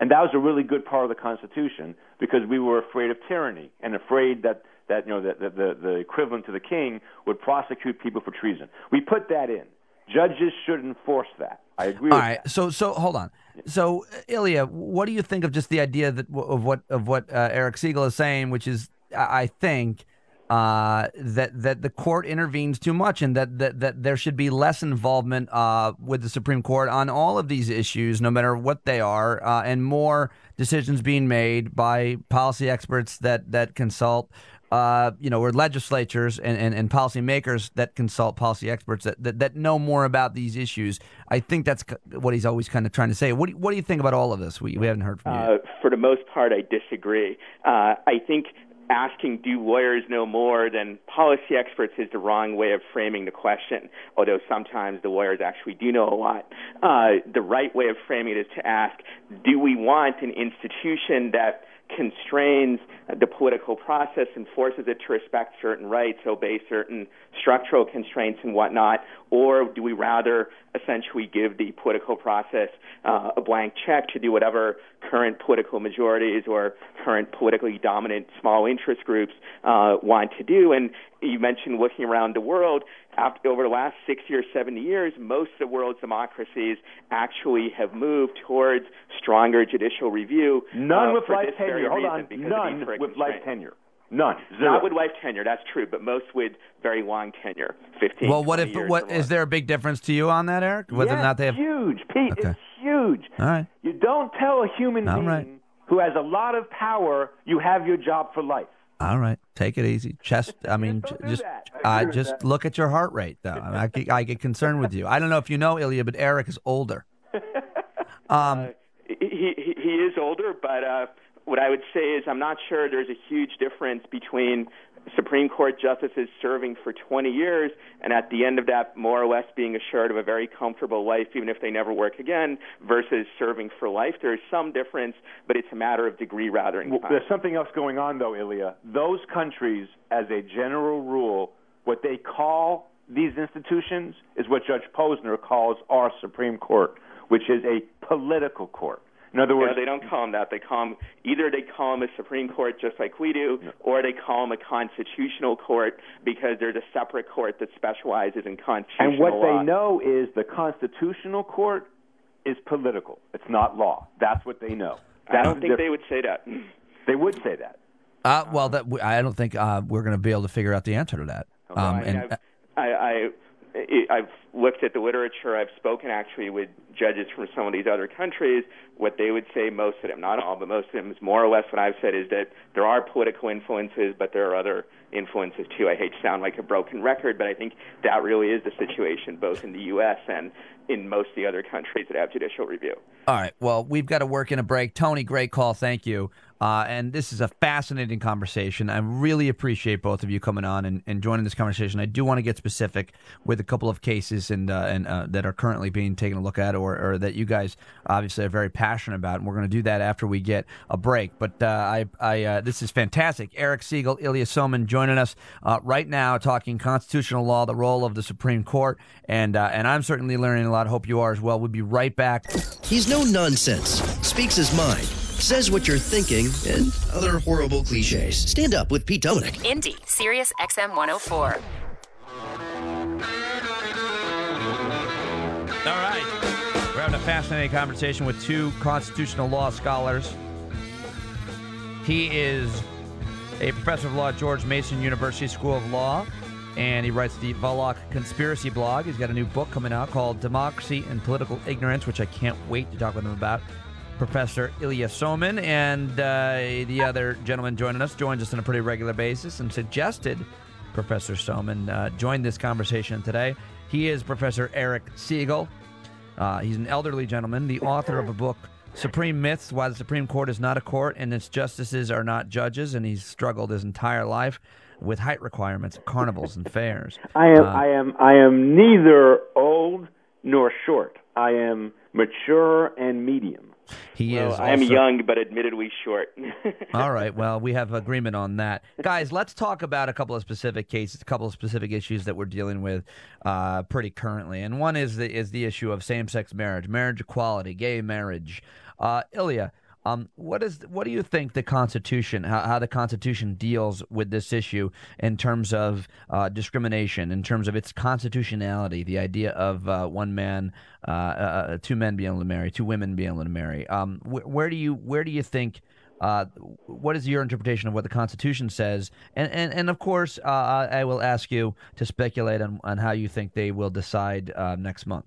And that was a really good part of the Constitution because we were afraid of tyranny and afraid that, that you know, the, the, the equivalent to the king would prosecute people for treason. We put that in. Judges should enforce that. I agree All with right, that. so so hold on. So Ilya, what do you think of just the idea that of what of what uh, Eric Segall is saying, which is I think uh, that that the court intervenes too much, and that that, that there should be less involvement uh, with the Supreme Court on all of these issues, no matter what they are, uh, and more decisions being made by policy experts that that consult. Uh, you know, or legislatures and, and, and policymakers that consult policy experts that, that, that know more about these issues. I think that's what he's always kind of trying to say. What do what do you think about all of this? We, we haven't heard from you. Uh, for the most part, I disagree. Uh, I think asking do lawyers know more than policy experts is the wrong way of framing the question, although sometimes the lawyers actually do know a lot. Uh, the right way of framing it is to ask do we want an institution that constrains the political process and forces it to respect certain rights, obey certain structural constraints and whatnot, or do we rather essentially give the political process uh, a blank check to do whatever current political majorities or current politically dominant small interest groups uh, want to do? And you mentioned looking around the world. After, over the last 60 or 70 years, most of the world's democracies actually have moved towards stronger judicial review. None uh, with life tenure. Hold on. because None need for with life tenure. None. Zero. Not with life tenure, that's true, but most with very long tenure, 15. well, what if years what is there a big difference to you on that, Eric? Whether or Yes, not they have. huge, Pete. Okay. It's huge. All right. You don't tell a human All being right. who has a lot of power you have your job for life. All right, take it easy. Chest. I mean, Just don't j- just that. I uh, just that. look at your heart rate, though. I, mean, I, get, I get concerned with you. I don't know if you know Ilya, but Eric is older. Um, he, he he is older, but uh, what I would say is I'm not sure there's a huge difference between Supreme Court justices serving for 20 years and at the end of that more or less being assured of a very comfortable life even if they never work again versus serving for life. There's some difference, but it's a matter of degree rather than Well, there's something else going on, though, Ilya. Those countries, as a general rule, what they call these institutions is what Judge Posner calls our Supreme Court, which is a political court. In other No, words, they don't call them that. They call them either they call them a Supreme Court just like we do, or they call them a constitutional court because there's a separate court that specializes in constitutional and what law. they know is the constitutional court is political. It's not law. That's what they know. I don't the think they would say that. They would say that. uh, well, that I don't think uh, we're going to be able to figure out the answer to that. Um, I and I've, I, I, I've looked at the literature. I've spoken actually with judges from some of these other countries. What they would say, most of them, not all, but most of them, is more or less what I've said is that there are political influences, but there are other influences too. I hate to sound like a broken record, but I think that really is the situation, both in the U.S. and in most of the other countries that have judicial review. all right. Well, we've got to work in a break. Tony, great call. Thank you. Uh, and this is a fascinating conversation. I really appreciate both of you coming on and, and joining this conversation. I do want to get specific with a couple of cases and uh, and uh, that are currently being taken a look at, or, or that you guys obviously are very passionate about. And we're going to do that after we get a break. But uh, I, I uh, this is fantastic. Eric Segall, Ilya Somin joining us uh, right now, talking constitutional law, the role of the Supreme Court, and and I'm certainly learning a lot. Hope you are as well. We'll be right back. He's no nonsense. Speaks his mind says what you're thinking, and other horrible cliches. Stand up with Pete Dominick. Indie, Sirius XM 104. All right. We're having a fascinating conversation with two constitutional law scholars. He is a professor of law at George Mason University School of Law, and he writes the Volokh Conspiracy blog. He's got a new book coming out called Democracy and Political Ignorance, which I can't wait to talk with him about. Professor Ilya Somin, and uh, the other gentleman joining us joins us on a pretty regular basis and suggested Professor Somin uh, join this conversation today. He is Professor Eric Segall. Uh, he's an elderly gentleman, the author of a book, Supreme Myths Why the Supreme Court is Not a Court and Its Justices Are Not Judges, and he's struggled his entire life with height requirements at carnivals and fairs. I am, I am, I am neither old nor short. I am mature and medium. He well, is. I am also- young, but admittedly short. All right. Well, we have agreement on that, guys. Let's talk about a couple of specific cases, a couple of specific issues that we're dealing with uh, pretty currently. And one is the is the issue of same sex marriage, marriage equality, gay marriage. Uh, Ilya, um, what is what do you think the Constitution, how, how the Constitution deals with this issue in terms of uh, discrimination, in terms of its constitutionality, the idea of uh, one man, uh, uh, two men being able to marry, two women being able to marry? Um, wh- where do you where do you think? Uh, what is your interpretation of what the Constitution says? And and, and of course, uh, I I will ask you to speculate on, on how you think they will decide uh, next month.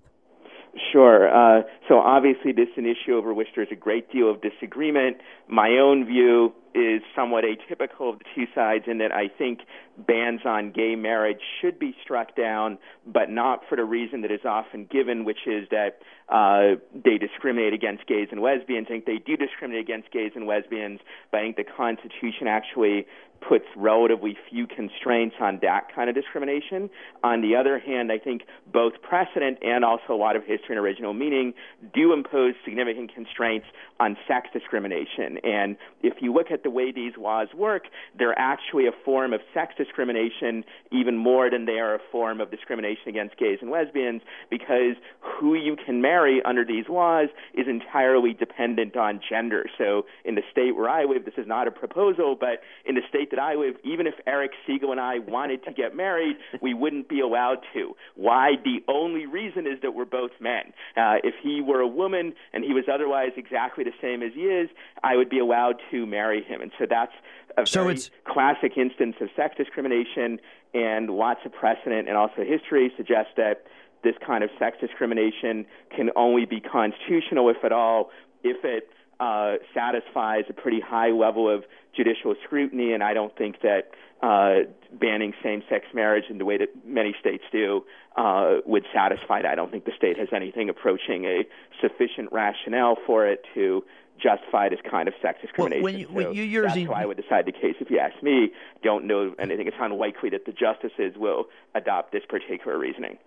Sure. Uh, so obviously, this is an issue over which there's a great deal of disagreement. My own view is somewhat atypical of the two sides in that I think bans on gay marriage should be struck down, but not for the reason that is often given, which is that uh, they discriminate against gays and lesbians. I think they do discriminate against gays and lesbians, but I think the Constitution actually puts relatively few constraints on that kind of discrimination. On the other hand, I think both precedent and also a lot of history and original meaning do impose significant constraints on sex discrimination. And if you look at the way these laws work, they're actually a form of sex discrimination even more than they are a form of discrimination against gays and lesbians because who you can marry under these laws is entirely dependent on gender. So in the state where I live, this is not a proposal, but in the state that I live, even if Eric Segall and I wanted to get married, we wouldn't be allowed to. Why? The only reason is that we're both men. Uh, if he were a woman and he was otherwise exactly the same as he is, I would be allowed to marry him. And so that's a So very it's- classic instance of sex discrimination, and lots of precedent and also history suggests that this kind of sex discrimination can only be constitutional, if at all, if it uh, satisfies a pretty high level of judicial scrutiny. And I don't think that uh, banning same-sex marriage in the way that many states do uh, would satisfy that. I don't think the state has anything approaching a sufficient rationale for it to justify this kind of sex discrimination. when you- when you- you're that's why I would decide the case. If you ask me, don't know, and I think it's unlikely that the justices will adopt this particular reasoning.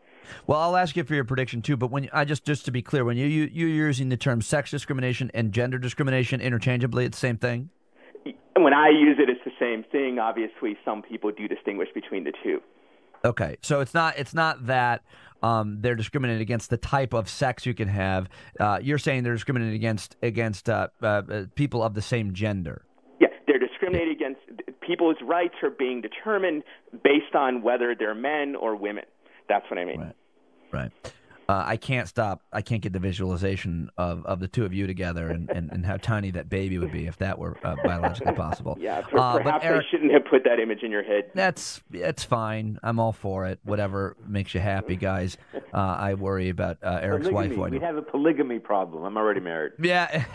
Well, I'll ask you for your prediction too. But when I just just to be clear, when you, you you're using the term sex discrimination and gender discrimination interchangeably, it's the same thing. When I use it, it's the same thing. Obviously, some people do distinguish between the two. Okay, so it's not it's not that um, they're discriminating against the type of sex you can have. Uh, you're saying they're discriminating against against uh, uh, uh, people of the same gender. Yeah, they're discriminating against people's rights are being determined based on whether they're men or women. That's what I mean. Right. Right. Uh, I can't stop. I can't get the visualization of, of the two of you together and, and, and how tiny that baby would be if that were uh, biologically possible. Yeah, per- Uh, but perhaps Eric, I shouldn't have put that image in your head. That's it's fine. I'm all for it. Whatever makes you happy, guys. Uh, I worry about uh, Eric's polygamy. wife. We have a polygamy problem. I'm already married. Yeah.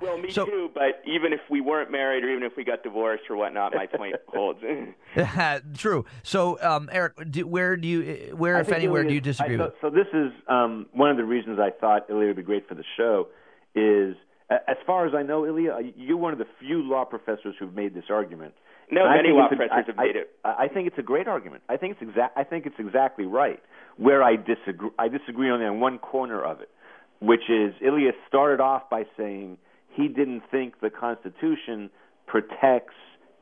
Well, me so, too. But even if we weren't married, or even if we got divorced or whatnot, my point holds. True. So, um, Eric, do, where do you, where I if anywhere, Ilya do you disagree I, so, with? so this is um, one of the reasons I thought Ilya would be great for the show is As far as I know, Ilya, you're one of the few law professors who've made this argument. No, And many law it's a- professors have made it. I, I think it's a great argument. I think it's exact. I think it's exactly right. Where I disagree, I disagree only on one corner of it, which is Ilya started off by saying he didn't think the Constitution protects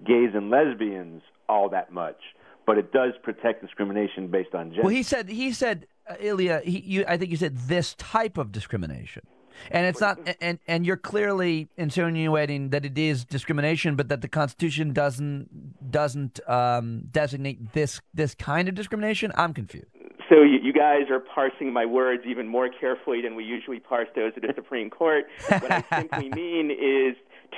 gays and lesbians all that much, but it does protect discrimination based on gender. Well, he said he said Ilya. He, you, I think you said this type of discrimination, and it's not. And and you're clearly insinuating that it is discrimination, but that the Constitution doesn't doesn't um, designate this this kind of discrimination. I'm confused. So you, you guys are parsing my words even more carefully than we usually parse those at the Supreme Court. What I simply mean is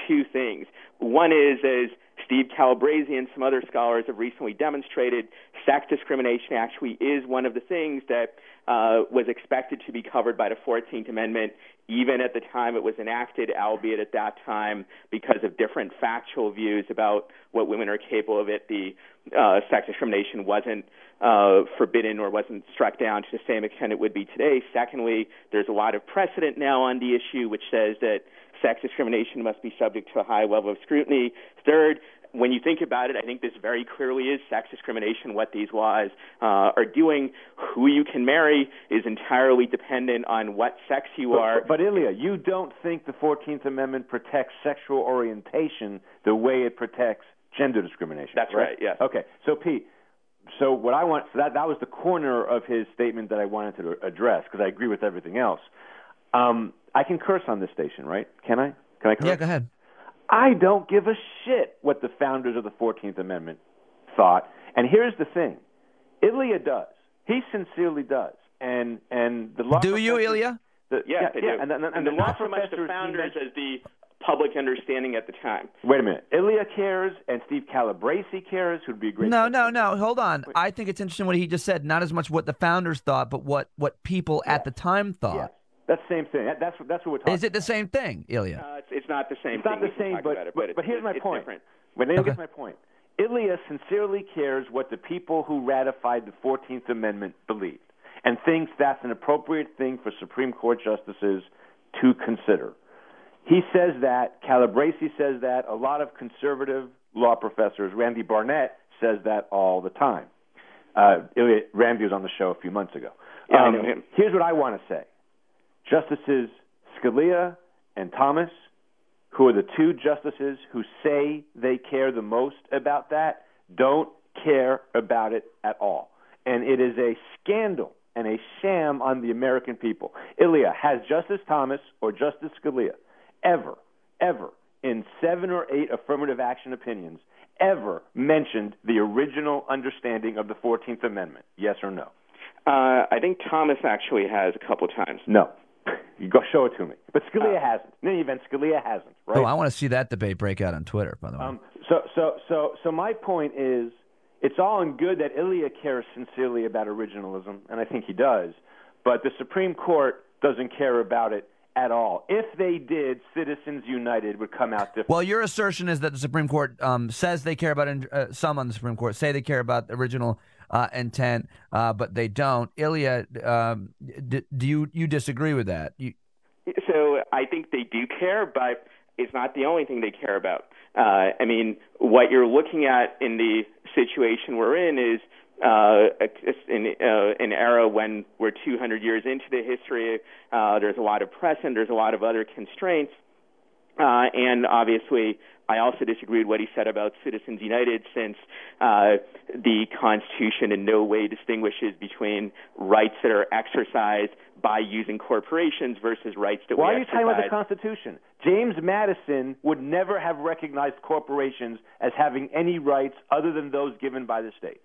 two things. One is, as Steve Calabresi and some other scholars have recently demonstrated, sex discrimination actually is one of the things that uh, was expected to be covered by the 14th Amendment, even at the time it was enacted, albeit at that time, because of different factual views about what women are capable of, it the uh, sex discrimination wasn't uh, forbidden or wasn't struck down to the same extent it would be today. Secondly, there's a lot of precedent now on the issue which says that sex discrimination must be subject to a high level of scrutiny. Third, when you think about it, I think this very clearly is sex discrimination. What these laws uh, are doing, who you can marry, is entirely dependent on what sex you But- are. But, Ilya, you don't think the 14th Amendment protects sexual orientation the way it protects gender discrimination? That's right, yes. Okay, so Pete, so what I want, so that that was the corner of his statement that I wanted to address because I agree with everything else. Um, I can curse on this station, right? Can I? Can I curse? Yeah, go ahead. I don't give a shit what the founders of the 14th Amendment thought. And here's the thing Ilya does. He sincerely does. And and the law Do you, professors- Ilya? The, Yes, yeah, I do. and, and, and, and the the law not so much the founders as the public understanding at the time. Wait a minute. Ilya cares and Steve Calabresi cares, who'd be a great. No, no, no. Hold on. I think it's interesting what he just said. Not as much what the founders thought, but what what people at the time thought. Yes, that's the same thing. That, that's that's what we're talking. Is it the same thing, Ilya? Uh, it's, it's not the same It's not thing. the We can same, but it, but, it's, but here's my point. different. But then Okay. get my point. Ilya sincerely cares what the people who ratified the 14th Amendment believed, and thinks that's an appropriate thing for Supreme Court justices to consider. He says that. Calabresi says that. A lot of conservative law professors, Randy Barnett, says that all the time. Uh, Ilya, Randy was on the show a few months ago. Yeah, Um, him. Here's what I want to say. Justices Scalia and Thomas, who are the two justices who say they care the most about that, don't care about it at all. And it is a scandal and a sham on the American people. Ilya, has Justice Thomas or Justice Scalia ever, ever, in seven or eight affirmative action opinions, ever mentioned the original understanding of the 14th Amendment? Yes or no? Uh, I think Thomas actually has a couple times. No. You go show it to me. But Scalia hasn't. In any event, Scalia hasn't, right? Oh, I want to see that debate break out on Twitter. By the way. Um, so, so, so, so my point is, it's all in good that Ilya cares sincerely about originalism, and I think he does. But the Supreme Court doesn't care about it at all. If they did, Citizens United would come out different. Well, your assertion is that the Supreme Court um, says they care about in- uh, some on the Supreme Court say they care about the original uh, intent, uh, but they don't. Ilya, um, d- do you you disagree with that? You, So I think they do care, but it's not the only thing they care about. Uh, I mean, what you're looking at in the situation we're in is uh, an, uh, an era when we're 200 years into the history. Uh, there's a lot of precedent. There's a lot of other constraints. Uh, and obviously, I also disagree with what he said about Citizens United, since uh, the Constitution in no way distinguishes between rights that are exercised by using corporations versus rights that Why we are you talking about the Constitution? James Madison would never have recognized corporations as having any rights other than those given by the state.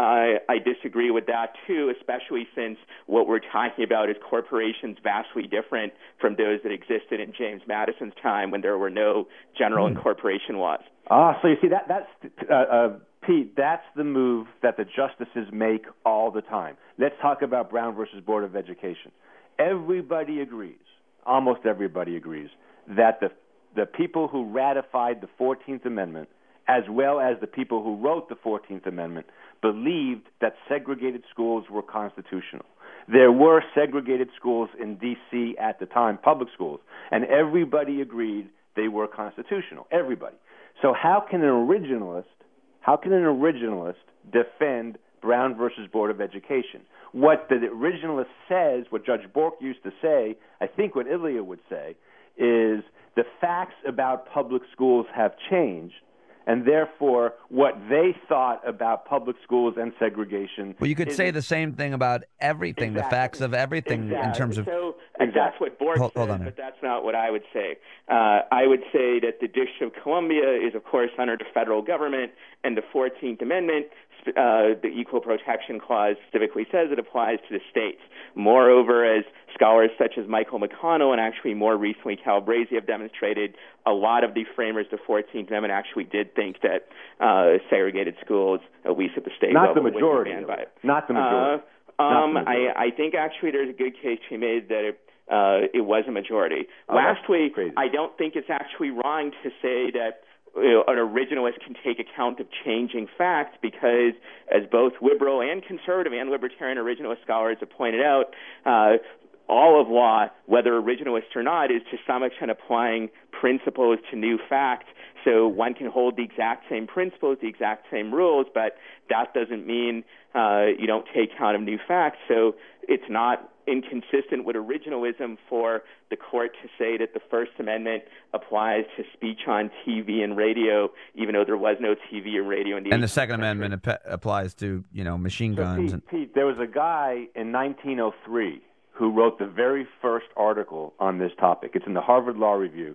I, I disagree with that too, especially since what we're talking about is corporations vastly different from those that existed in James Madison's time when there were no general incorporation laws. Ah, so you see that that's uh, uh, Pete. That's the move that the justices make all the time. Let's talk about Brown versus Board of Education. Everybody agrees, almost everybody agrees, that the the people who ratified the Fourteenth Amendment, as well as the people who wrote the Fourteenth Amendment, believed that segregated schools were constitutional. there were segregated schools in D.C. at the time, public schools, and everybody agreed they were constitutional. Everybody. So how can an originalist, how can an originalist defend Brown versus Board of Education? What the originalist says, what Judge Bork used to say, I think what Ilya would say, is the facts about public schools have changed and therefore what they thought about public schools and segregation. Well, you could say the same thing about everything, exactly. the facts of everything exactly. in terms of. So exactly. that's what Bork hold, says, hold but that's not what I would say. Uh, I would say that the District of Columbia is, of course, under the federal government, and the 14th Amendment uh, the Equal Protection Clause specifically says it applies to the states. Moreover, as scholars such as Michael McConnell and actually more recently Cal Calabresi have demonstrated, a lot of the framers of the 14th Amendment actually did think that uh, segregated schools, at least at the state not level, the majority, banned by it. Not the majority. Uh, um, not the majority. I, I think actually there's a good case to be made that it, uh, it was a majority. Oh, Last week. I don't think it's actually wrong to say that you know, an originalist can take account of changing facts because, as both liberal and conservative and libertarian originalist scholars have pointed out, uh, all of law, whether originalist or not, is to some extent applying principles to new facts. So one can hold the exact same principles, the exact same rules, but that doesn't mean uh, you don't take account of new facts. So it's not inconsistent with originalism for the court to say that the First Amendment applies to speech on TV and radio, even though there was no TV or radio in the And the Second century. Amendment ap- applies to you know machine So guns. Pete, and, Pete, there was a guy in 1903 who wrote the very first article on this topic. It's in the Harvard Law Review,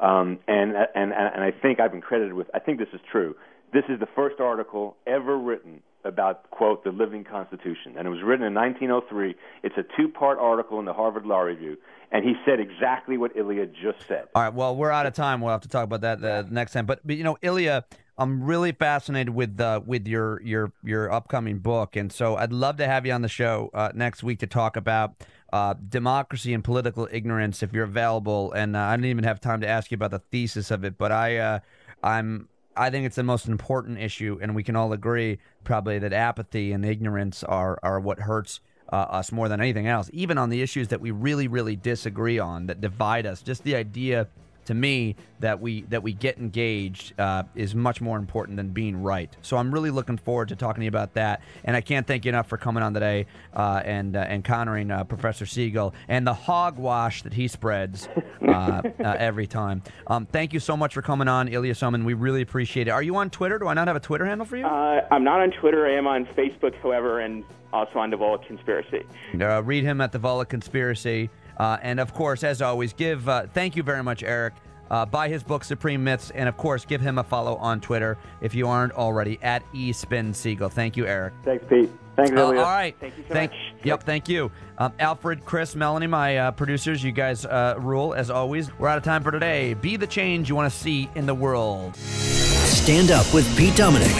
um, and, and and I think I've been credited with. I think this is true. This is the first article ever written about quote the living Constitution, and it was written in 1903. It's a two-part article in the Harvard Law Review, and he said exactly what Ilya just said. All right. Well, we're out of time. We'll have to talk about that the next time. But, but you know, Ilya, I'm really fascinated with uh, with your your your upcoming book, and so I'd love to have you on the show uh, next week to talk about uh, democracy and political ignorance if you're available. And uh, I didn't even have time to ask you about the thesis of it, but I uh, I'm I think it's the most important issue, and we can all agree probably that apathy and ignorance are are what hurts us more than anything else. Even on the issues that we really really disagree on that divide us, just the idea to me that we that we get engaged uh, is much more important than being right. So I'm really looking forward to talking to you about that. And I can't thank you enough for coming on today uh, and uh, and countering uh, Professor Segall and the hogwash that he spreads uh, uh, every time. Um, thank you so much for coming on, Ilya Somin. We really appreciate it. Are you on Twitter? Do I not have a Twitter handle for you? Uh, I'm not on Twitter. I am on Facebook, however, and also on the Volokh Conspiracy. Uh, read him at the Volokh Conspiracy. Uh, and of course, as always, give uh, thank you very much, Eric. Uh, buy his book, Supreme Myths, and of course, give him a follow on Twitter if you aren't already at eSpinSegall. Thank you, Eric. Thanks, Pete. Thanks, Uh, all Ilya. right. Thank you so thank, much. Yep, thank you. Um, Alfred, Chris, Melanie, my uh, producers, you guys uh, rule as always. We're out of time for today. Be the change you want to see in the world. Stand Up with Pete Dominick.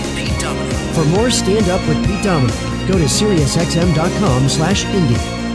For more Stand Up with Pete Dominick, go to SiriusXM.com slash Indie.